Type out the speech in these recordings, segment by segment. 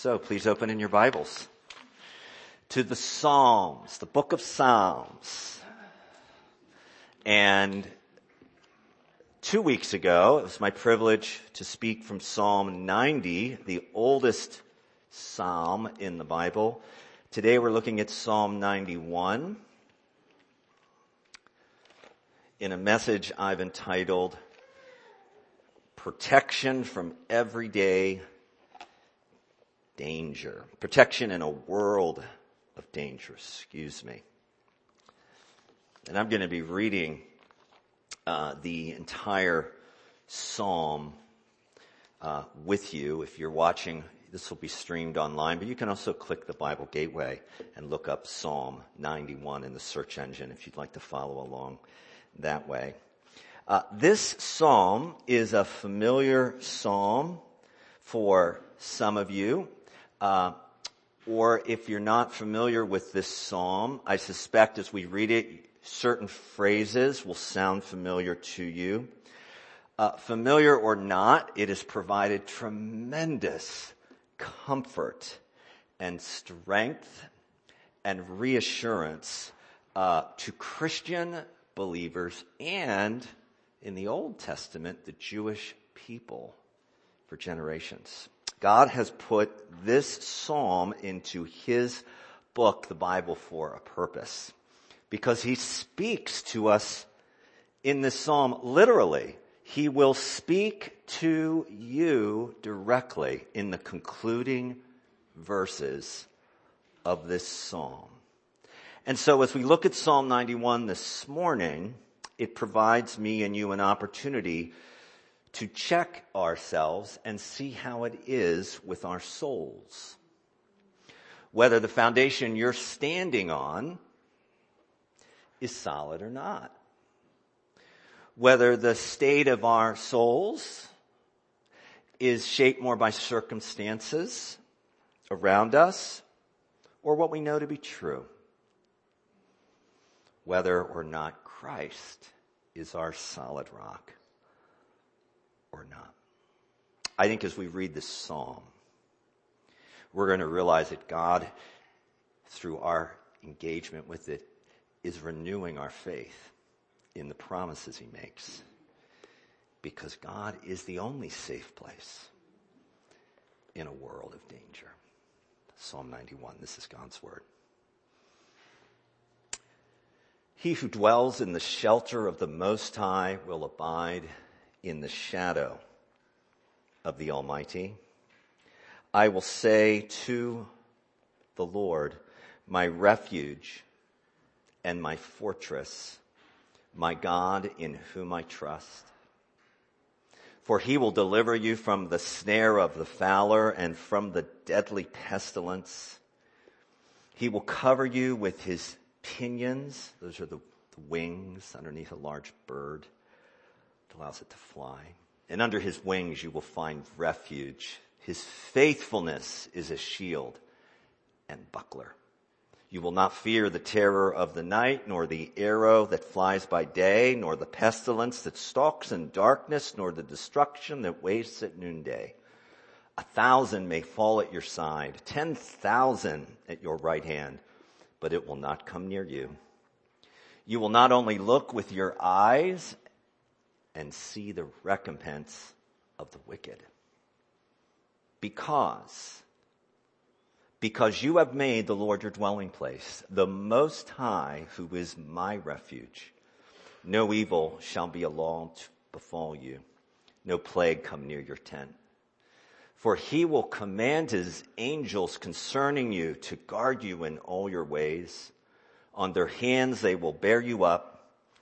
So please open in your Bibles to the Psalms, the book of Psalms. And two weeks ago, it was my privilege to speak from Psalm 90, the oldest psalm in the Bible. Today we're looking at Psalm 91 in a message I've entitled Protection from Everyday Danger. Protection in a world of danger, excuse me. And I'm going to be reading uh, the entire psalm uh, with you. If you're watching, this will be streamed online, but you can also click the Bible Gateway and look up Psalm 91 in the search engine if you'd like to follow along that way. Uh, this psalm is a familiar psalm for some of you, uh, or if you're not familiar with this psalm, I suspect as we read it, certain phrases will sound familiar to you. Uh, familiar or not, it has provided tremendous comfort and strength and reassurance uh, to Christian believers and in the Old Testament, the Jewish people for generations. God has put this psalm into his book, the Bible, for a purpose. Because he speaks to us in this psalm literally. He will speak to you directly in the concluding verses of this psalm. And so as we look at Psalm 91 this morning, it provides me and you an opportunity to check ourselves and see how it is with our souls. Whether the foundation you're standing on is solid or not. Whether the state of our souls is shaped more by circumstances around us or what we know to be true whether or not Christ is our solid rock or not. I think as we read this psalm, we're going to realize that God, through our engagement with it, is renewing our faith in the promises he makes. Because God is the only safe place in a world of danger. Psalm 91, this is God's word. He who dwells in the shelter of the Most High will abide in the shadow of the Almighty. I will say to the Lord, my refuge and my fortress, my God in whom I trust. For he will deliver you from the snare of the fowler and from the deadly pestilence. He will cover you with his pinions, those are the, wings underneath a large bird allows it to fly. And under his wings you will find refuge. His faithfulness is a shield and buckler. You will not fear the terror of the night, nor the arrow that flies by day, nor the pestilence that stalks in darkness, nor the destruction that wastes at noonday. A thousand may fall at your side, ten thousand at your right hand, but it will not come near you. You will not only look with your eyes and see the recompense of the wicked. Because, because you have made the Lord your dwelling place, the Most High, who is my refuge. No evil shall be allowed to befall you. No plague come near your tent. For he will command his angels concerning you to guard you in all your ways. On their hands they will bear you up.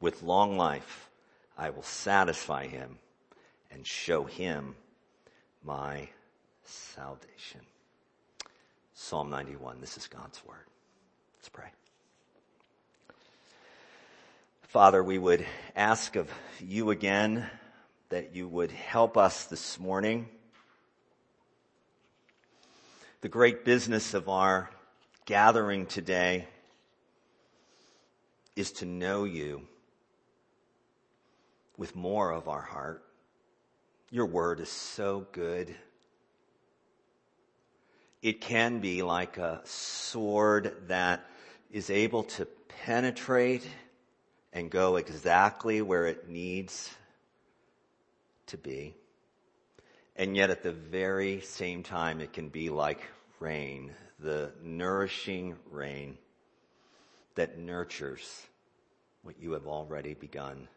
with long life. I will satisfy him and show him my salvation. Psalm 91. This is God's word. Let's pray. Father, we would ask of you again that you would help us this morning. The great business of our gathering today is to know you with more of our heart. Your word is so good. It can be like a sword that is able to penetrate and go exactly where it needs to be. And yet at the very same time, it can be like rain, the nourishing rain that nurtures what you have already begun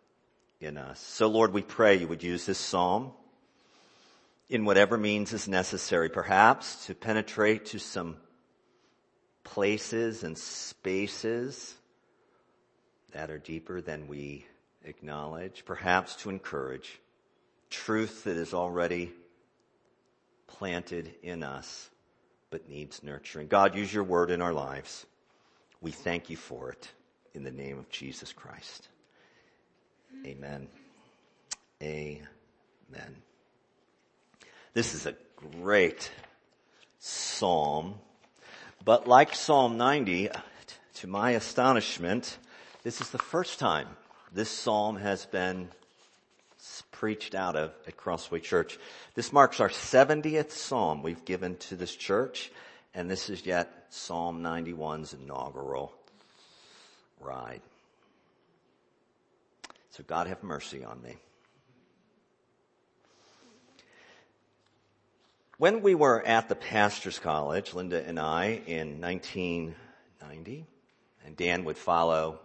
in us. So Lord, we pray you would use this psalm in whatever means is necessary, perhaps to penetrate to some places and spaces that are deeper than we acknowledge, perhaps to encourage truth that is already planted in us but needs nurturing. God, use your word in our lives. We thank you for it in the name of Jesus Christ. Amen. Amen. This is a great psalm, but like Psalm 90, to my astonishment, this is the first time this psalm has been preached out of at Crossway Church. This marks our 70th psalm we've given to this church, and this is yet Psalm 91's inaugural ride. So God have mercy on me. When we were at the pastor's college, Linda and I, in 1990, and Dan would follow,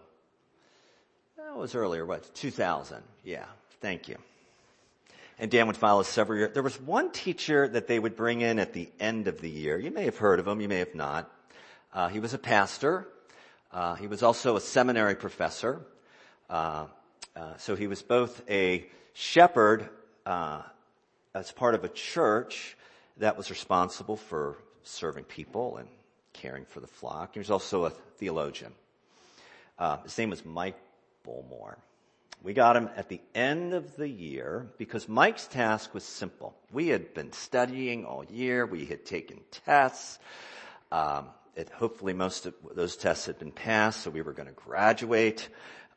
that was earlier, what, 2000? Yeah, thank you. And Dan would follow several years. There was one teacher that they would bring in at the end of the year. You may have heard of him, you may have not. Uh, he was a pastor. Uh, he was also a seminary professor. Uh, uh, so he was both a shepherd uh, as part of a church that was responsible for serving people and caring for the flock. He was also a theologian. Uh, his name was Mike Bullmore. We got him at the end of the year because Mike's task was simple. We had been studying all year. We had taken tests. Um, it, hopefully most of those tests had been passed, so we were going to graduate.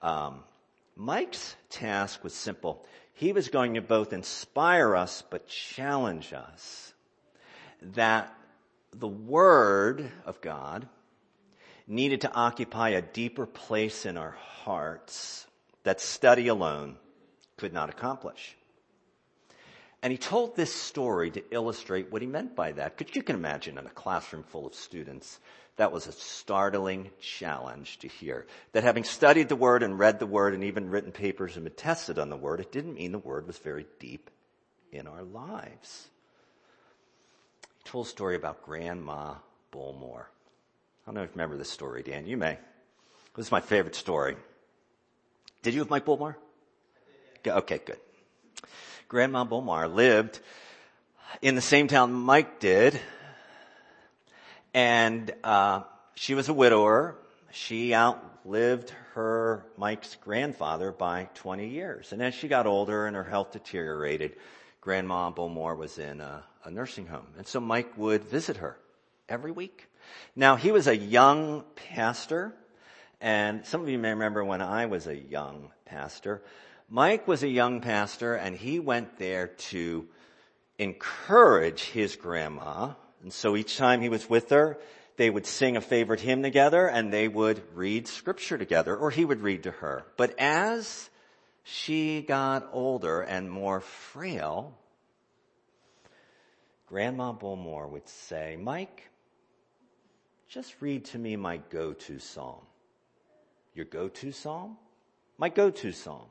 Um, Mike's task was simple. He was going to both inspire us but challenge us that the Word of God needed to occupy a deeper place in our hearts that study alone could not accomplish. And he told this story to illustrate what he meant by that. Because you can imagine in a classroom full of students, that was a startling challenge to hear. That having studied the Word and read the Word and even written papers and been tested on the Word, it didn't mean the Word was very deep in our lives. He told a story about Grandma Bullmore. I don't know if you remember this story, Dan. You may. This is my favorite story. Did you have Mike Bullmore? Okay, good. Grandma Bullmore lived in the same town Mike did, and uh, she was a widower. She outlived her Mike's grandfather by 20 years. And as she got older and her health deteriorated, Grandma Bullmore was in a, a nursing home. And so Mike would visit her every week. Now he was a young pastor, and some of you may remember when I was a young pastor. Mike was a young pastor and he went there to encourage his grandma and so each time he was with her, they would sing a favorite hymn together and they would read scripture together or he would read to her. But as she got older and more frail, Grandma Bullmore would say, Mike, just read to me my go-to psalm. Your go-to psalm? My go-to psalm.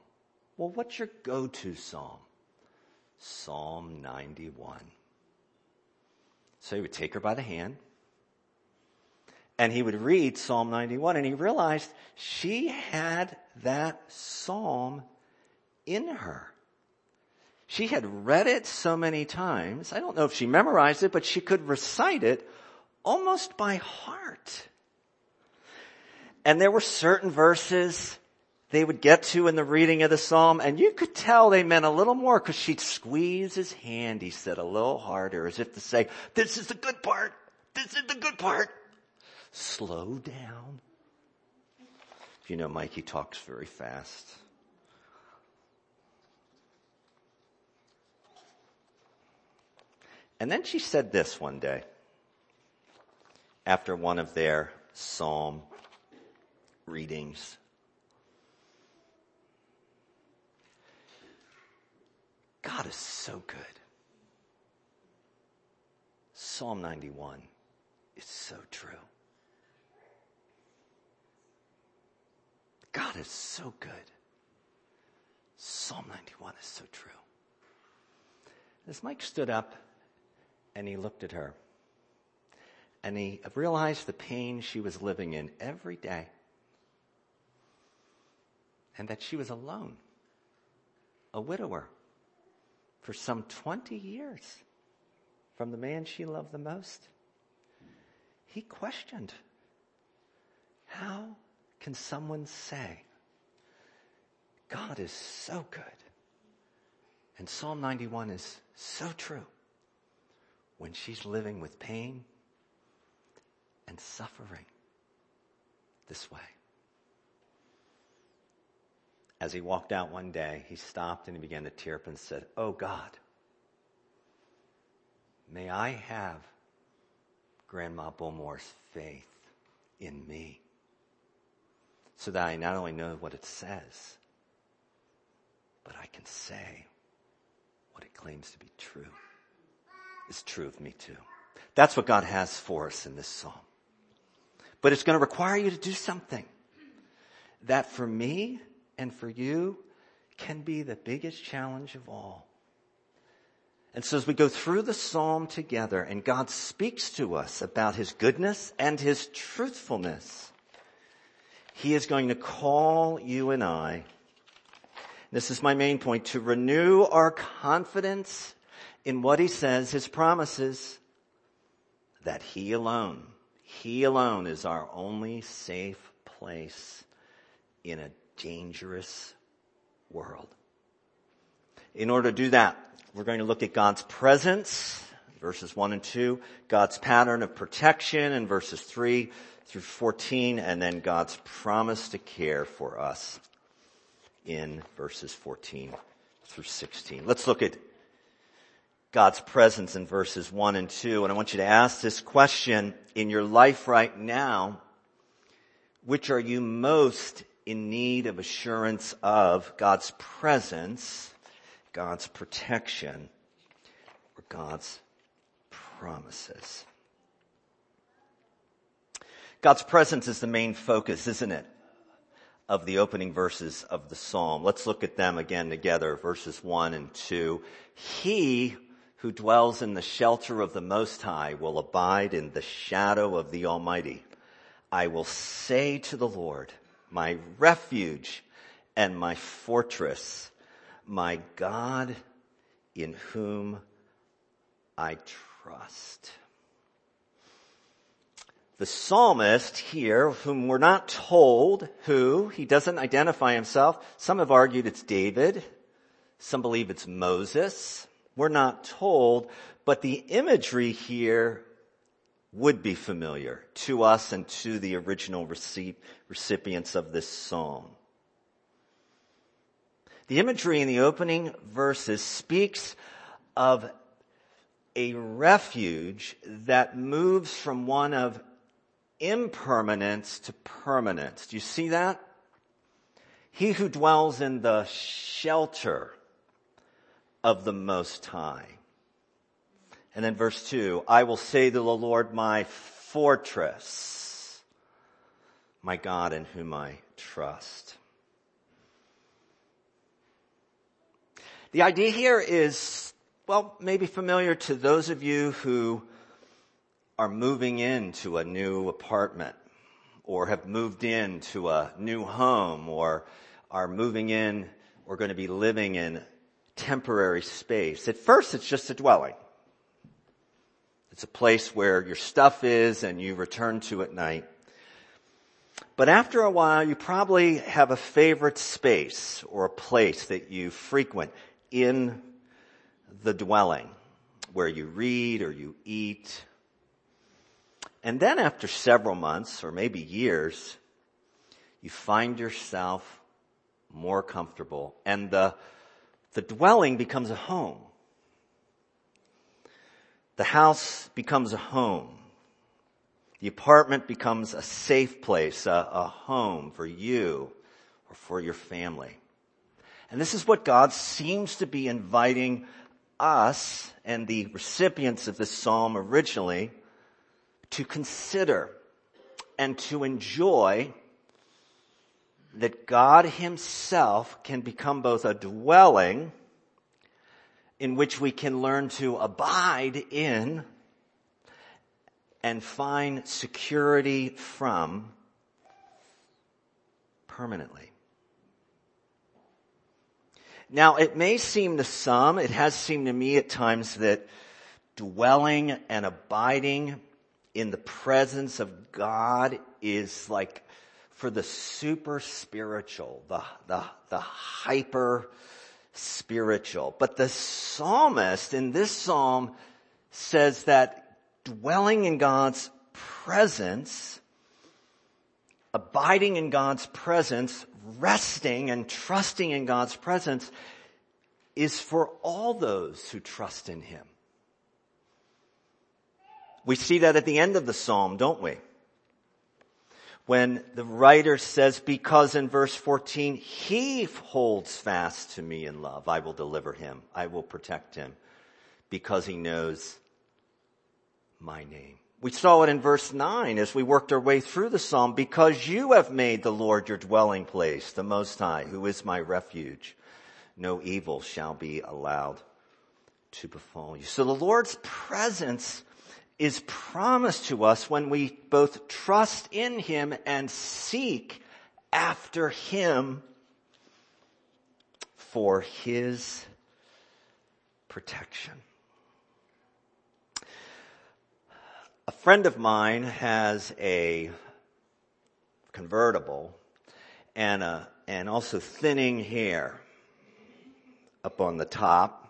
Well, what's your go-to psalm? Psalm 91. So he would take her by the hand and he would read Psalm 91 and he realized she had that psalm in her. She had read it so many times. I don't know if she memorized it, but she could recite it almost by heart. And there were certain verses they would get to in the reading of the psalm, and you could tell they meant a little more because she'd squeeze his hand, he said, a little harder, as if to say, this is the good part. This is the good part. Slow down. You know, Mikey talks very fast. And then she said this one day after one of their psalm readings. God is so good. Psalm 91 is so true. God is so good. Psalm 91 is so true. As Mike stood up and he looked at her, and he realized the pain she was living in every day, and that she was alone, a widower, for some 20 years from the man she loved the most. He questioned, how can someone say, God is so good? And Psalm 91 is so true when she's living with pain and suffering this way. As he walked out one day, he stopped and he began to tear up and said, Oh God, may I have Grandma Bullmore's faith in me so that I not only know what it says, but I can say what it claims to be true is true of me too. That's what God has for us in this psalm. But it's going to require you to do something that for me and for you can be the biggest challenge of all. And so as we go through the psalm together and God speaks to us about his goodness and his truthfulness, he is going to call you and I, this is my main point, to renew our confidence in what he says, his promises, that he alone, he alone is our only safe place in a dangerous world. In order to do that, we're going to look at God's presence, verses 1 and 2, God's pattern of protection in verses 3 through 14, and then God's promise to care for us in verses 14 through 16. Let's look at God's presence in verses 1 and 2. And I want you to ask this question in your life right now. Which are you most in need of assurance of God's presence, God's protection, or God's promises? God's presence is the main focus, isn't it? Of the opening verses of the Psalm. Let's look at them again together, verses 1 and 2. He who dwells in the shelter of the Most High will abide in the shadow of the Almighty. I will say to the Lord, my refuge and my fortress, my God in whom I trust. The psalmist here, whom we're not told who, he doesn't identify himself. Some have argued it's David. Some believe it's Moses. We're not told, but the imagery here would be familiar to us and to the original recipients of this psalm. The imagery in the opening verses speaks of a refuge that moves from one of impermanence to permanence. Do you see that? He who dwells in the shelter of the Most High. And then verse 2 I will say to the Lord, my fortress, my God in whom I trust. The idea here is, well, maybe familiar to those of you who are moving into a new apartment or have moved into a new home or are moving in or going to be living in temporary space. At first, it's just a dwelling. It's a place where your stuff is and you return to at night. But after a while, you probably have a favorite space or a place that you frequent in the dwelling where you read or you eat. And then after several months or maybe years, you find yourself more comfortable and the, the dwelling becomes a home. The house becomes a home. The apartment becomes a safe place, a, a home for you or for your family. And this is what God seems to be inviting us and the recipients of this psalm originally to consider and to enjoy that God himself can become both a dwelling in which we can learn to abide in and find security from permanently. Now, it may seem to some, it has seemed to me at times that dwelling and abiding in the presence of God is like for the super spiritual, the, the, the hyper spiritual. But the psalmist in this psalm says that dwelling in God's presence, abiding in God's presence resting and trusting in God's presence is for all those who trust in Him. We see that at the end of the psalm, don't we? When the writer says, because in verse 14, He holds fast to me in love, I will deliver Him, I will protect Him, because He knows my name. We saw it in verse 9 as we worked our way through the psalm, because you have made the Lord your dwelling place, the Most High, who is my refuge. No evil shall be allowed to befall you. So the Lord's presence is promised to us when we both trust in Him and seek after Him for His protection. A friend of mine has a convertible and a, and also thinning hair up on the top.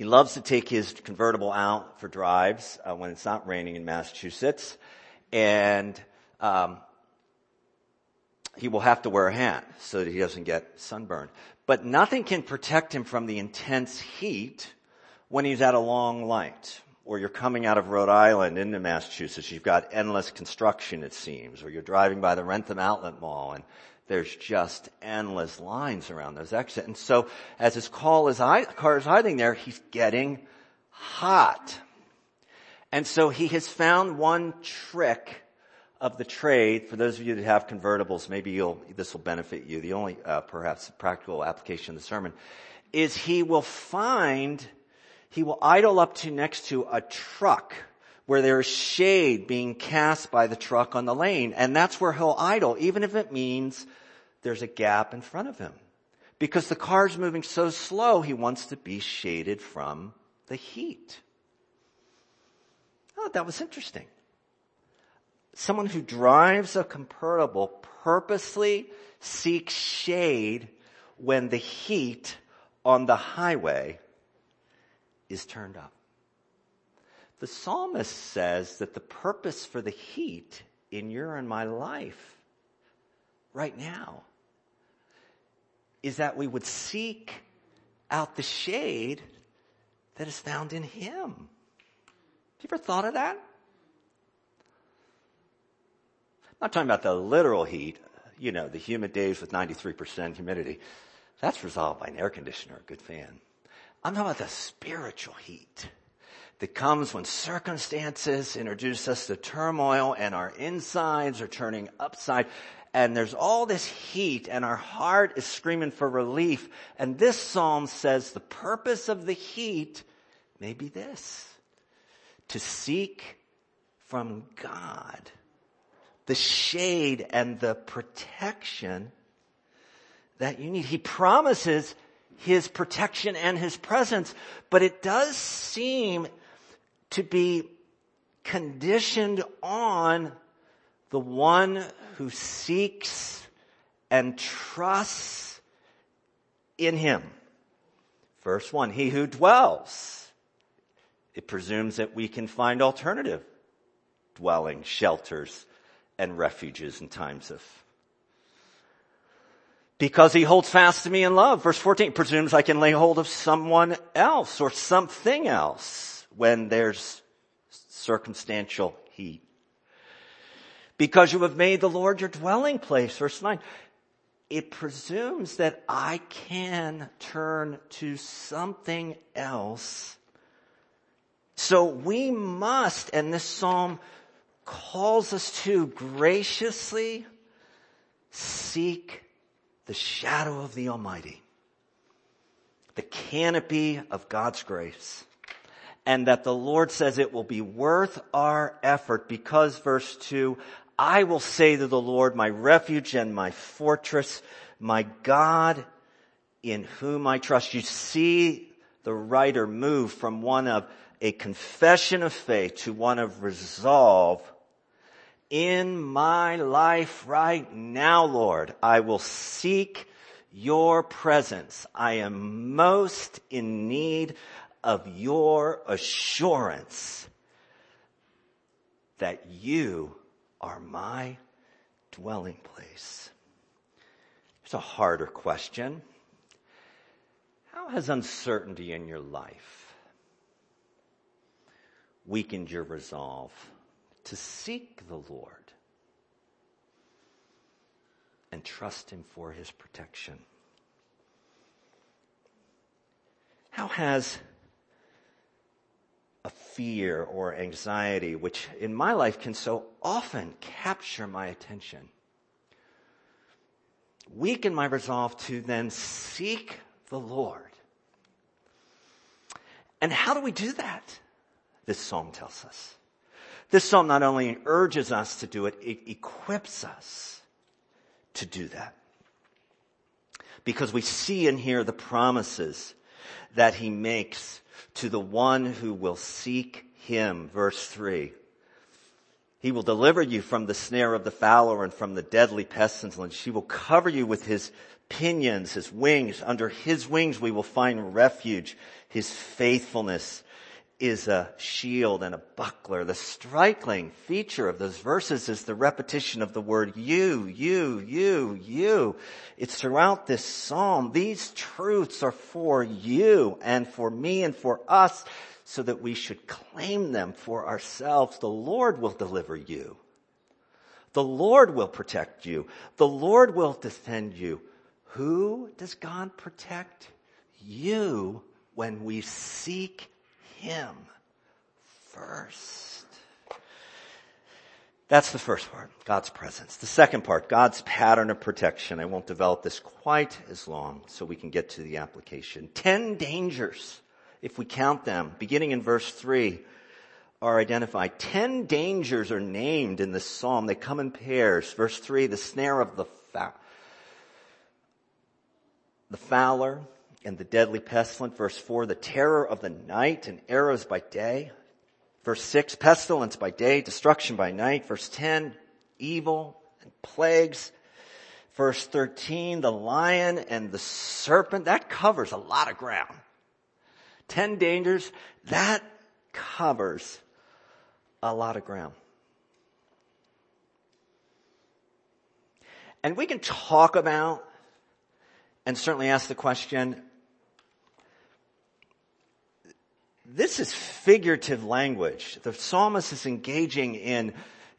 He loves to take his convertible out for drives uh, when it's not raining in Massachusetts, and um, he will have to wear a hat so that he doesn't get sunburned. But nothing can protect him from the intense heat when he's at a long light or you're coming out of Rhode Island into Massachusetts, you've got endless construction, it seems, or you're driving by the Wrentham Outlet Mall and there's just endless lines around those exits. And so as his call is, car is hiding there, he's getting hot. And so he has found one trick of the trade. For those of you that have convertibles, maybe you'll, this will benefit you. The only, uh, perhaps practical application of the sermon is he will find he will idle up to next to a truck where there is shade being cast by the truck on the lane. And that's where he'll idle, even if it means there's a gap in front of him. Because the car's moving so slow, he wants to be shaded from the heat. Oh, that was interesting. Someone who drives a convertible purposely seeks shade when the heat on the highway is turned up. The psalmist says that the purpose for the heat in your and my life right now is that we would seek out the shade that is found in Him. Have you ever thought of that? I'm not talking about the literal heat, you know, the humid days with 93% humidity. That's resolved by an air conditioner, a good fan. I'm talking about the spiritual heat that comes when circumstances introduce us to turmoil and our insides are turning upside and there's all this heat and our heart is screaming for relief. And this psalm says the purpose of the heat may be this. To seek from God the shade and the protection that you need. He promises his protection and his presence, but it does seem to be conditioned on the one who seeks and trusts in him. Verse one, he who dwells. It presumes that we can find alternative dwelling, shelters, and refuges in times of because he holds fast to me in love. Verse 14 presumes I can lay hold of someone else or something else when there's circumstantial heat. Because you have made the Lord your dwelling place. Verse 9. It presumes that I can turn to something else. So we must, and this psalm calls us to graciously seek the shadow of the Almighty, the canopy of God's grace, and that the Lord says it will be worth our effort because verse 2, I will say to the Lord, my refuge and my fortress, my God in whom I trust. You see the writer move from one of a confession of faith to one of resolve in my life right now, Lord. I will seek your presence. I am most in need of your assurance that you are my dwelling place. It's a harder question. How has uncertainty in your life weakened your resolve? to seek the Lord and trust Him for His protection. How has a fear or anxiety, which in my life can so often capture my attention, weaken my resolve to then seek the Lord? And how do we do that? This psalm tells us. This psalm not only urges us to do it, it equips us to do that. Because we see and hear the promises that he makes to the one who will seek him. Verse three. He will deliver you from the snare of the fowler and from the deadly pestilence. He will cover you with his pinions, his wings. Under his wings we will find refuge. His faithfulness is a shield and a buckler. The striking feature of those verses is the repetition of the word you, you, you, you. It's throughout this psalm. These truths are for you and for me and for us so that we should claim them for ourselves. The Lord will deliver you. The Lord will protect you. The Lord will defend you. Who does God protect? You when we seek him first. That's the first part, God's presence. The second part, God's pattern of protection. I won't develop this quite as long so we can get to the application. Ten dangers, if we count them, beginning in verse three, are identified. Ten dangers are named in this psalm. They come in pairs. Verse three, the snare of the the fowler, and the deadly pestilence. Verse 4, the terror of the night and arrows by day. Verse 6, pestilence by day, destruction by night. Verse 10, evil and plagues. Verse 13, the lion and the serpent. That covers a lot of ground. Ten dangers, that covers a lot of ground. And we can talk about and certainly ask the question, this is figurative language. The psalmist is engaging in,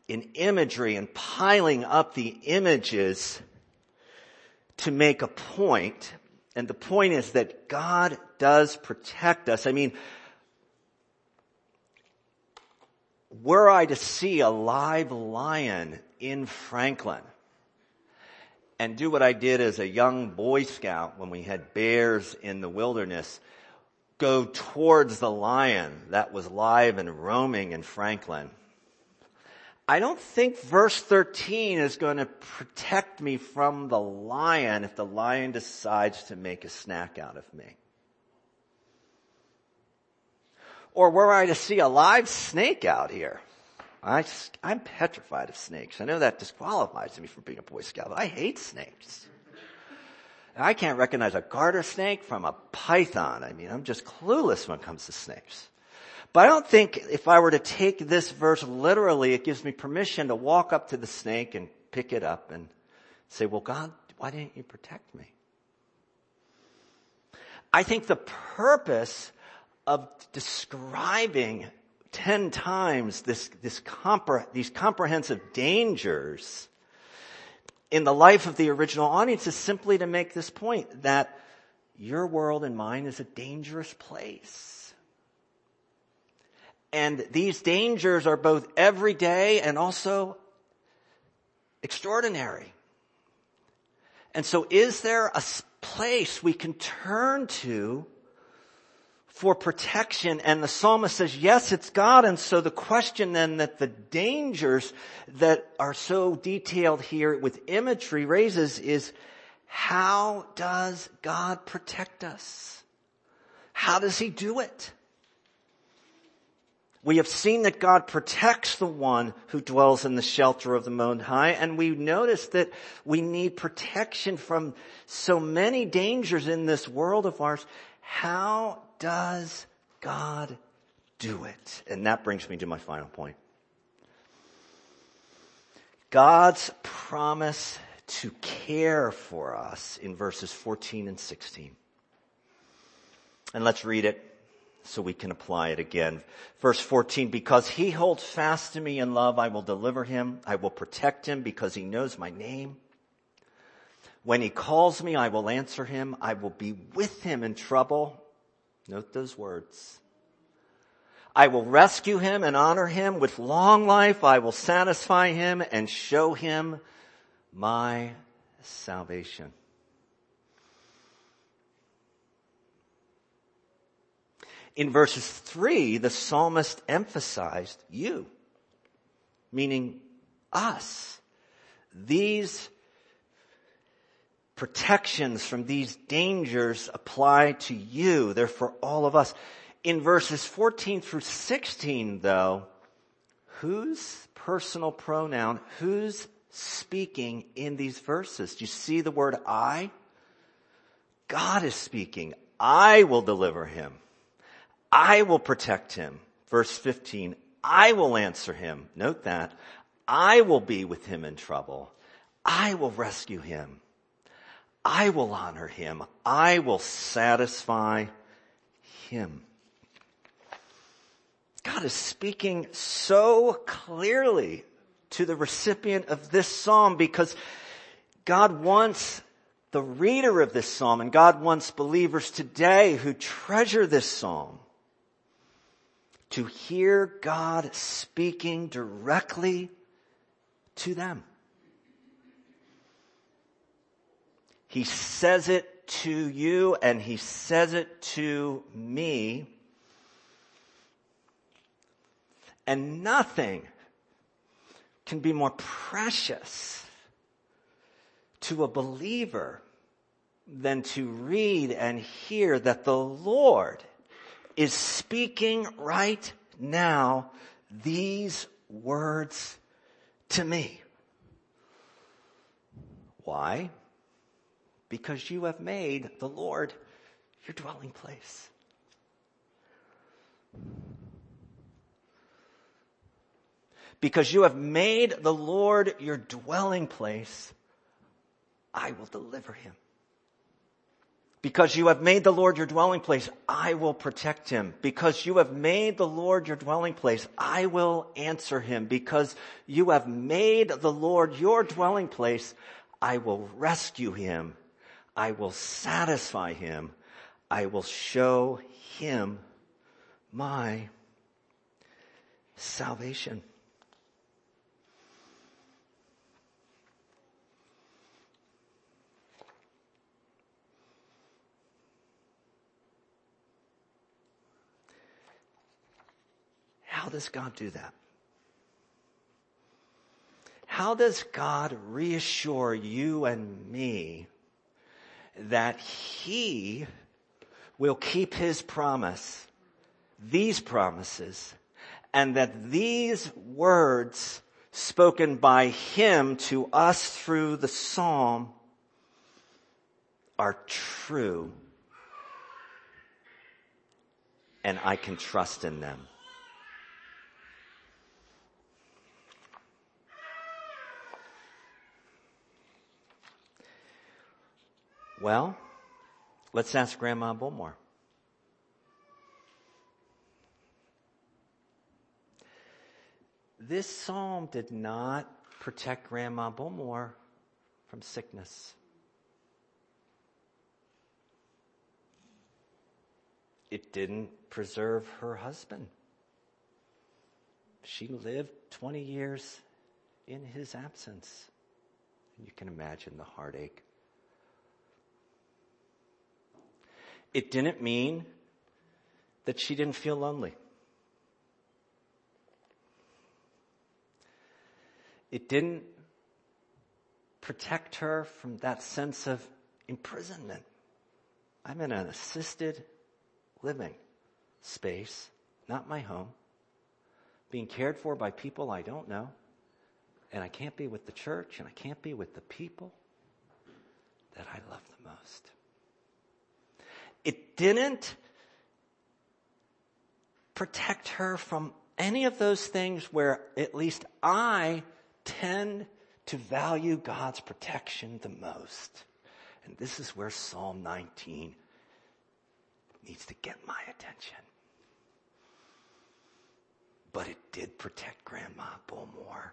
in imagery and piling up the images to make a point. And the point is that God does protect us. I mean, were I to see a live lion in Franklin and do what I did as a young Boy Scout when we had bears in the wilderness, go towards the lion that was live and roaming in Franklin, I don't think verse 13 is going to protect me from the lion if the lion decides to make a snack out of me. Or were I to see a live snake out here? I, I'm petrified of snakes. I know that disqualifies me from being a Boy Scout, I hate snakes. I can't recognize a garter snake from a python. I mean, I'm just clueless when it comes to snakes. But I don't think if I were to take this verse literally, it gives me permission to walk up to the snake and pick it up and say, well, God, why didn't you protect me? I think the purpose of describing ten times this, this compre- these comprehensive dangers in the life of the original audience is simply to make this point that your world and mine is a dangerous place. And these dangers are both everyday and also extraordinary. And so is there a place we can turn to for protection? And the psalmist says, yes, it's God. And so the question then that the dangers that are so detailed here with imagery raises is, how does God protect us? How does he do it? We have seen that God protects the one who dwells in the shelter of the Most High, and we notice that we need protection from so many dangers in this world of ours. How does God do it? And that brings me to my final point. God's promise to care for us in verses 14 and 16. And let's read it so we can apply it again. Verse 14, because he holds fast to me in love, I will deliver him. I will protect him because he knows my name. When he calls me, I will answer him. I will be with him in trouble. Note those words. I will rescue him and honor him with long life. I will satisfy him and show him my salvation. In verses three, the psalmist emphasized you, meaning us. These protections from these dangers apply to you. They're for all of us. In verses 14 through 16 though, whose personal pronoun, who's speaking in these verses? Do you see the word I? God is speaking. I will deliver him. I will protect him. Verse 15, I will answer him. Note that. I will be with him in trouble. I will rescue him. I will honor him. I will satisfy him. God is speaking so clearly to the recipient of this psalm because God wants the reader of this psalm and God wants believers today who treasure this psalm to hear God speaking directly to them. He says it to you and he says it to me. And nothing can be more precious to a believer than to read and hear that the Lord is speaking right now these words to me. Why? Because you have made the Lord your dwelling place. Because you have made the Lord your dwelling place, I will deliver him. Because you have made the Lord your dwelling place, I will protect him. Because you have made the Lord your dwelling place, I will answer him. Because you have made the Lord your dwelling place, I will rescue him. I will satisfy him. I will show him my salvation. How does God do that? How does God reassure you and me that He will keep His promise, these promises, and that these words spoken by Him to us through the Psalm are true and I can trust in them. Well, let's ask Grandma Bullmore. This psalm did not protect Grandma Bullmore from sickness. It didn't preserve her husband. She lived 20 years in his absence. You can imagine the heartache. It didn't mean that she didn't feel lonely. It didn't protect her from that sense of imprisonment. I'm in an assisted living space, not my home, being cared for by people I don't know, and I can't be with the church and I can't be with the people that I love the most. It didn't protect her from any of those things where at least I tend to value God's protection the most. And this is where Psalm 19 needs to get my attention. But it did protect Grandma Bullmore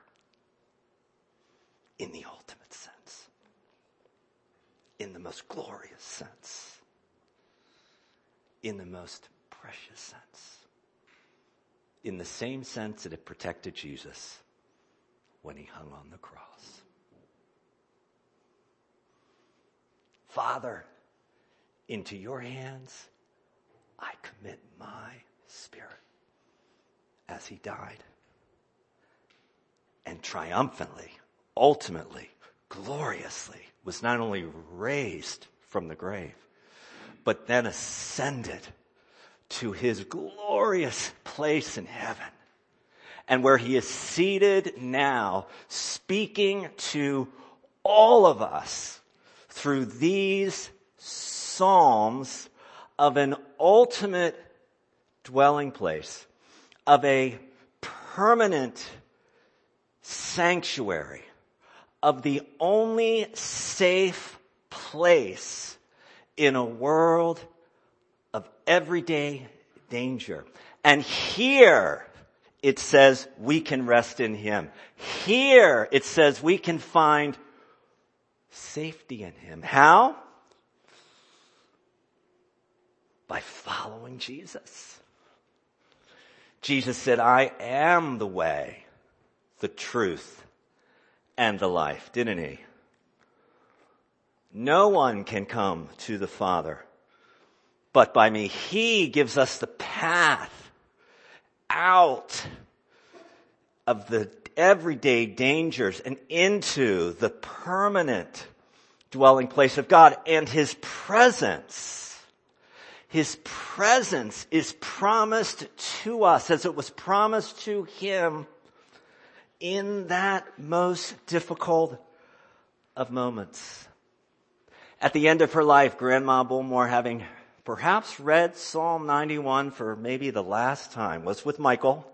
in the ultimate sense, in the most glorious sense, in the most precious sense, in the same sense that it protected Jesus when he hung on the cross. Father, into your hands I commit my spirit as he died. And triumphantly, ultimately, gloriously was not only raised from the grave, but then ascended to his glorious place in heaven. And where he is seated now speaking to all of us through these psalms of an ultimate dwelling place, of a permanent sanctuary, of the only safe place in a world of everyday danger. And here it says we can rest in Him. Here it says we can find safety in Him. How? by following Jesus. Jesus said, I am the way, the truth, and the life, didn't he? No one can come to the Father but by me. He gives us the path out of the everyday dangers and into the permanent dwelling place of God and His presence his presence is promised to us as it was promised to him in that most difficult of moments. At the end of her life, Grandma Bullmore, having perhaps read Psalm 91 for maybe the last time, was with Michael.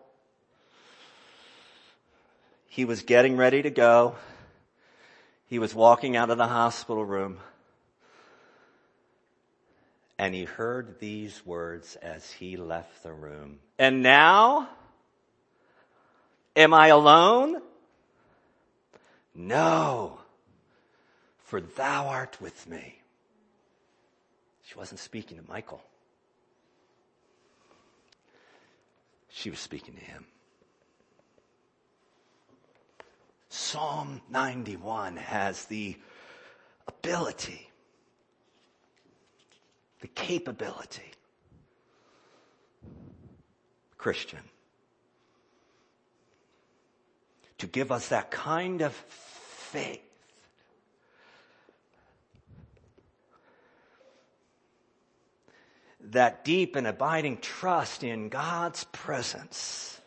He was getting ready to go. He was walking out of the hospital room. And he heard these words as he left the room. And now, am I alone? No, for thou art with me. She wasn't speaking to Michael. She was speaking to him. Psalm 91 has the ability the capability. Christian. to give us that kind of faith. That deep and abiding trust in God's presence.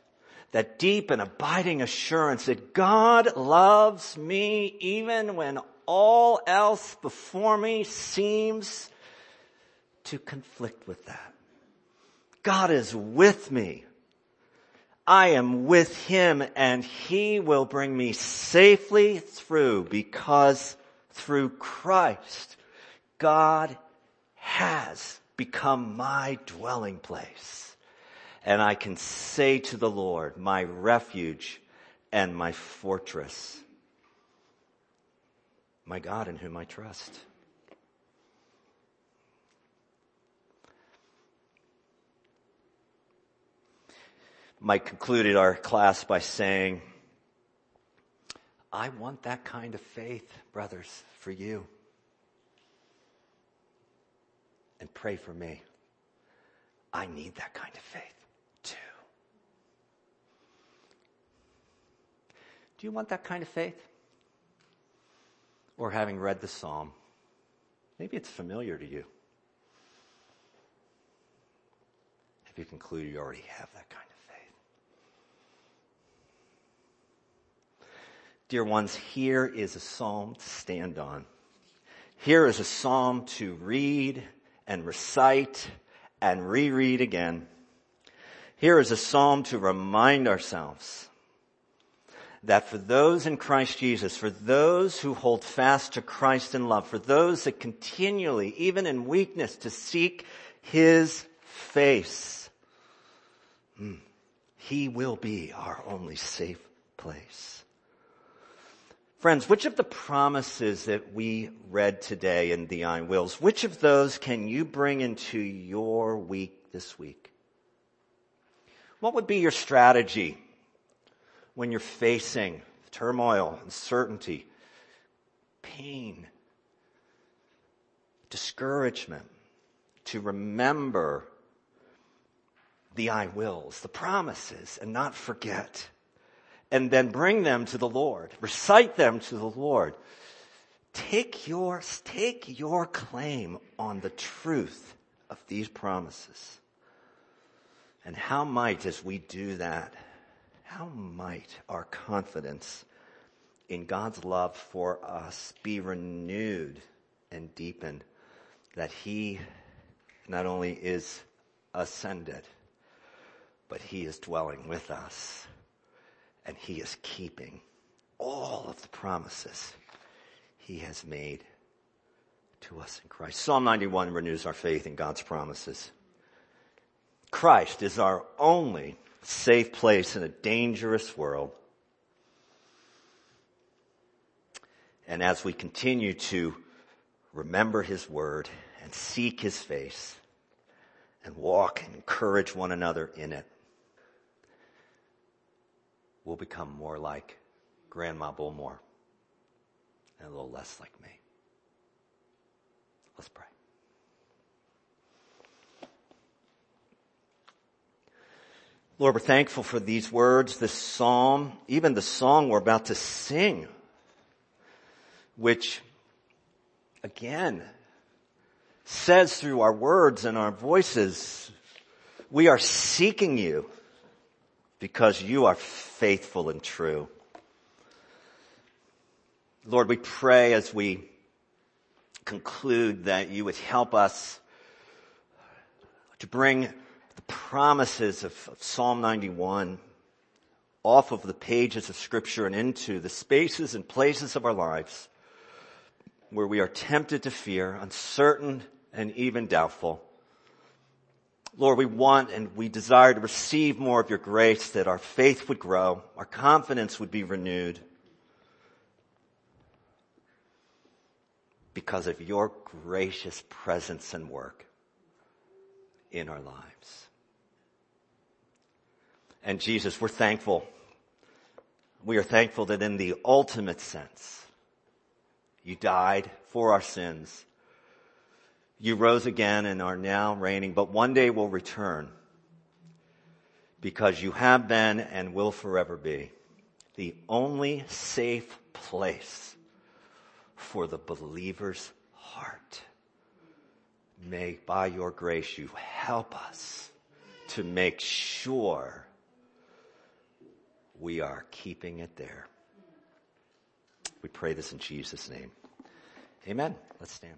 That deep and abiding assurance that God loves me even when all else before me seems to conflict with that. God is with me. I am with him and he will bring me safely through because through Christ, God has become my dwelling place. And I can say to the Lord, my refuge and my fortress, my God in whom I trust. Mike concluded our class by saying, I want that kind of faith, brothers, for you. And pray for me. I need that kind of faith too. Do you want that kind of faith? Or having read the psalm, maybe it's familiar to you. Have you concluded you already have that kind of faith. Dear ones, here is a psalm to stand on. Here is a psalm to read and recite and reread again. Here is a psalm to remind ourselves that for those in Christ Jesus, for those who hold fast to Christ in love, for those that continually, even in weakness, to seek His face, hmm, He will be our only safe place. Friends, which of the promises that we read today in the I wills, which of those can you bring into your week this week? What would be your strategy when you're facing turmoil, uncertainty, pain, discouragement, to remember the I wills, the promises, and not forget? And then bring them to the Lord. Recite them to the Lord. Take your, take your claim on the truth of these promises. And how might, as we do that, how might our confidence in God's love for us be renewed and deepened that He not only is ascended, but He is dwelling with us and he is keeping all of the promises he has made to us in Christ. Psalm 91 renews our faith in God's promises. Christ is our only safe place in a dangerous world. And as we continue to remember his word and seek his face and walk and encourage one another in it, we'll become more like Grandma Bullmore and a little less like me. Let's pray. Lord, we're thankful for these words, this psalm, even the song we're about to sing, which again says through our words and our voices, we are seeking you because you are faithful and true. Lord, we pray as we conclude that you would help us to bring the promises of, of, Psalm 91 off of the pages of scripture and into the spaces and places of our lives where we are tempted to fear, uncertain and even doubtful. Lord, we want and we desire to receive more of your grace that our faith would grow, our confidence would be renewed because of your gracious presence and work in our lives. And Jesus, we're thankful. We are thankful that in the ultimate sense, you died for our sins you rose again and are now reigning, but one day will return because you have been and will forever be the only safe place for the believer's heart. May by your grace you help us to make sure we are keeping it there. We pray this in Jesus' name. Amen. Let's stand.